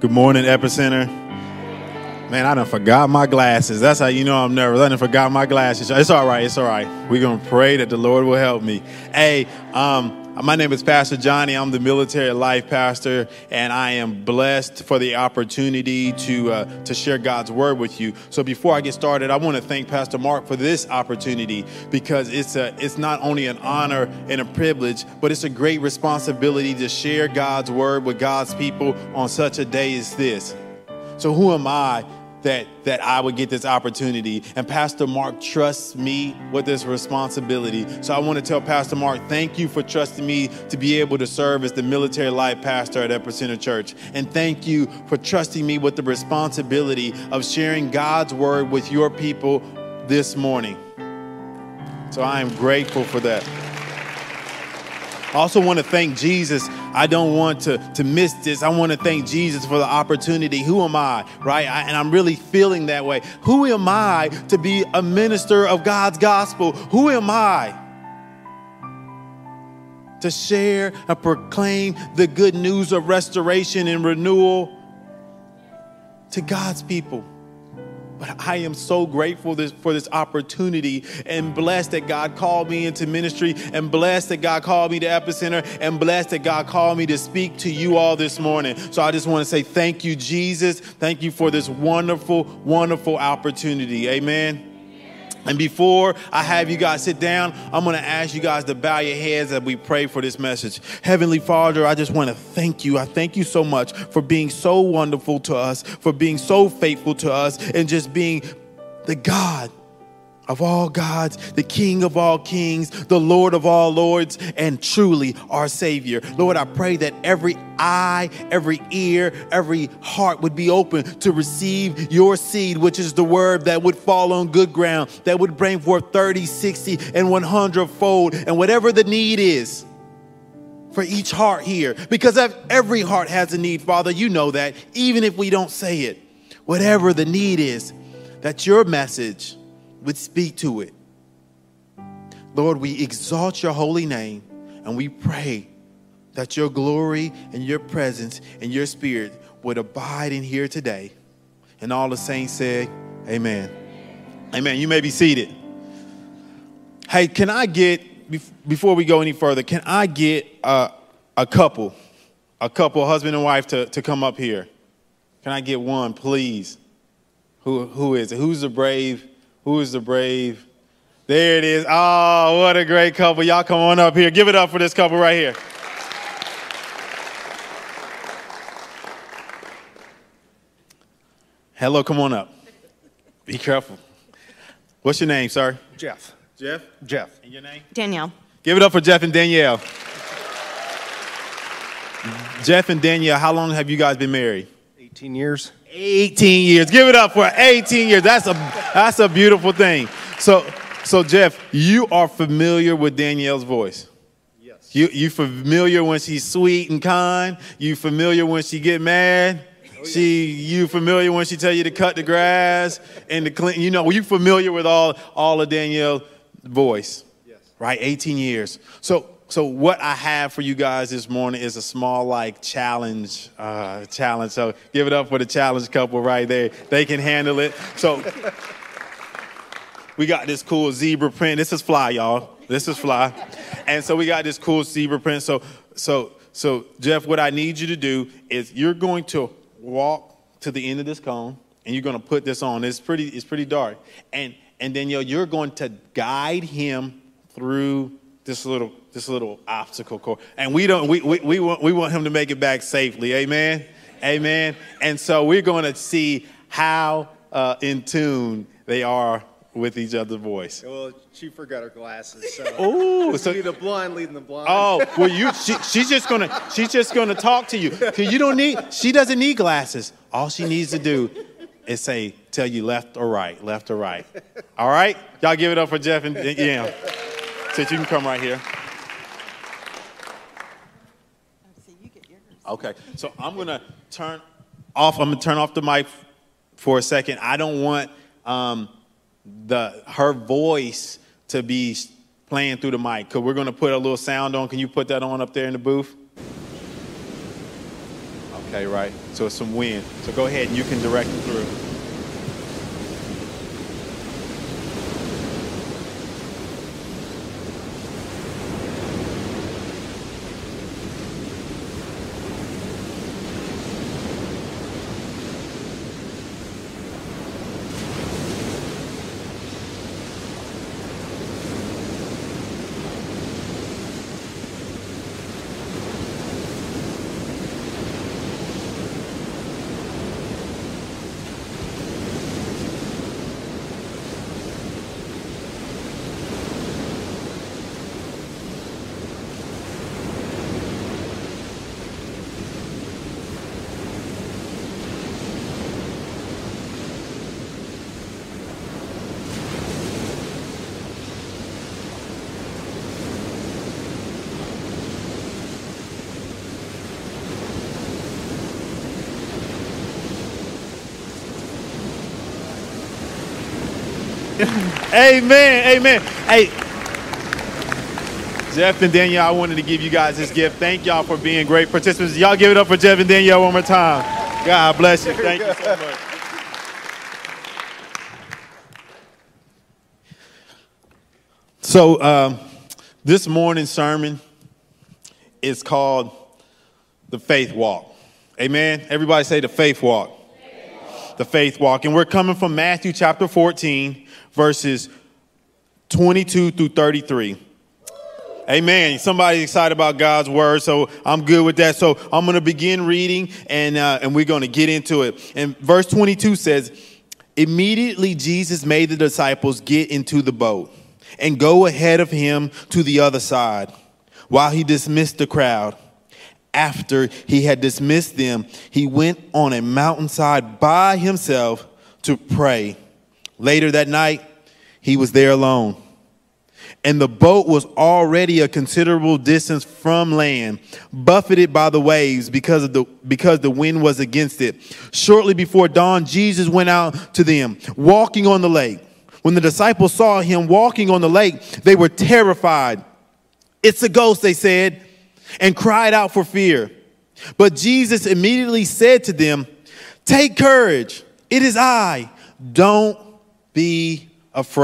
Good morning, Epicenter. Man, I done forgot my glasses. That's how you know I'm nervous. I done forgot my glasses. It's all right. It's all right. We're going to pray that the Lord will help me. Hey, um, my name is Pastor Johnny. I'm the military life pastor, and I am blessed for the opportunity to uh, to share God's word with you. So before I get started, I want to thank Pastor Mark for this opportunity because it's a it's not only an honor and a privilege, but it's a great responsibility to share God's word with God's people on such a day as this. So who am I that that I would get this opportunity. And Pastor Mark trusts me with this responsibility. So I want to tell Pastor Mark, thank you for trusting me to be able to serve as the military life pastor at Epicenter Church. And thank you for trusting me with the responsibility of sharing God's word with your people this morning. So I am grateful for that. I also want to thank Jesus. I don't want to, to miss this. I want to thank Jesus for the opportunity. Who am I, right? I, and I'm really feeling that way. Who am I to be a minister of God's gospel? Who am I? To share and proclaim the good news of restoration and renewal to God's people. But I am so grateful this, for this opportunity and blessed that God called me into ministry and blessed that God called me to Epicenter and blessed that God called me to speak to you all this morning. So I just want to say thank you, Jesus. Thank you for this wonderful, wonderful opportunity. Amen. And before I have you guys sit down, I'm going to ask you guys to bow your heads as we pray for this message. Heavenly Father, I just want to thank you. I thank you so much for being so wonderful to us, for being so faithful to us, and just being the God of all gods, the King of all kings, the Lord of all lords, and truly our Savior. Lord, I pray that every eye, every ear, every heart would be open to receive your seed, which is the word that would fall on good ground, that would bring forth 30, 60, and 100 fold, and whatever the need is for each heart here. Because every heart has a need, Father. You know that, even if we don't say it. Whatever the need is, that your message would speak to it. Lord, we exalt your holy name and we pray that your glory and your presence and your spirit would abide in here today. And all the saints said, Amen. Amen. You may be seated. Hey, can I get, before we go any further, can I get a, a couple, a couple, husband and wife, to, to come up here? Can I get one, please? Who, who is it? Who's the brave? Who is the brave? There it is. Oh, what a great couple. Y'all come on up here. Give it up for this couple right here. Hello, come on up. Be careful. What's your name, sir? Jeff. Jeff? Jeff. And your name? Danielle. Give it up for Jeff and Danielle. Jeff and Danielle, how long have you guys been married? 18 years. 18 years. Give it up for 18 years. That's a that's a beautiful thing. So so Jeff, you are familiar with Danielle's voice. Yes. You you familiar when she's sweet and kind? You familiar when she get mad? Oh, yeah. She you familiar when she tell you to cut the grass and the clean you know, you familiar with all all of Danielle's voice. Yes. Right? 18 years. So so what I have for you guys this morning is a small like challenge, uh, challenge. So give it up for the challenge couple right there. They can handle it. So we got this cool zebra print. This is fly, y'all. This is fly. And so we got this cool zebra print. So so so Jeff, what I need you to do is you're going to walk to the end of this cone and you're going to put this on. It's pretty it's pretty dark. And and then yo, you're going to guide him through this little this little obstacle course. And we don't we, we, we want we want him to make it back safely. Amen. Amen. And so we're going to see how uh, in tune they are with each other's voice. Well, she forgot her glasses. So oh, so the blind leading the blind. Oh, well, you she, she's just gonna she's just gonna talk to you. Cause you don't need she doesn't need glasses. All she needs to do is say tell you left or right, left or right. All right, y'all give it up for Jeff and yeah. So you can come right here. Okay, so I'm gonna turn off. I'm gonna turn off the mic for a second. I don't want um, the her voice to be playing through the mic because we're gonna put a little sound on. Can you put that on up there in the booth? Okay, right. So it's some wind. So go ahead and you can direct it through. Amen. Amen. Hey, Jeff and Danielle, I wanted to give you guys this gift. Thank y'all for being great participants. Y'all give it up for Jeff and Danielle one more time. God bless you. Thank you so much. So, um, this morning's sermon is called the Faith Walk. Amen. Everybody say the Faith Walk. The Faith Walk. And we're coming from Matthew chapter 14, verses 22 through 33. Amen. Somebody excited about God's word, so I'm good with that. So I'm going to begin reading, and uh, and we're going to get into it. And verse 22 says, "Immediately Jesus made the disciples get into the boat and go ahead of him to the other side, while he dismissed the crowd. After he had dismissed them, he went on a mountainside by himself to pray. Later that night, he was there alone." and the boat was already a considerable distance from land, buffeted by the waves because of the because the wind was against it. Shortly before dawn, Jesus went out to them, walking on the lake. When the disciples saw him walking on the lake, they were terrified. It's a ghost, they said, and cried out for fear. But Jesus immediately said to them, Take courage, it is I. Don't be afraid.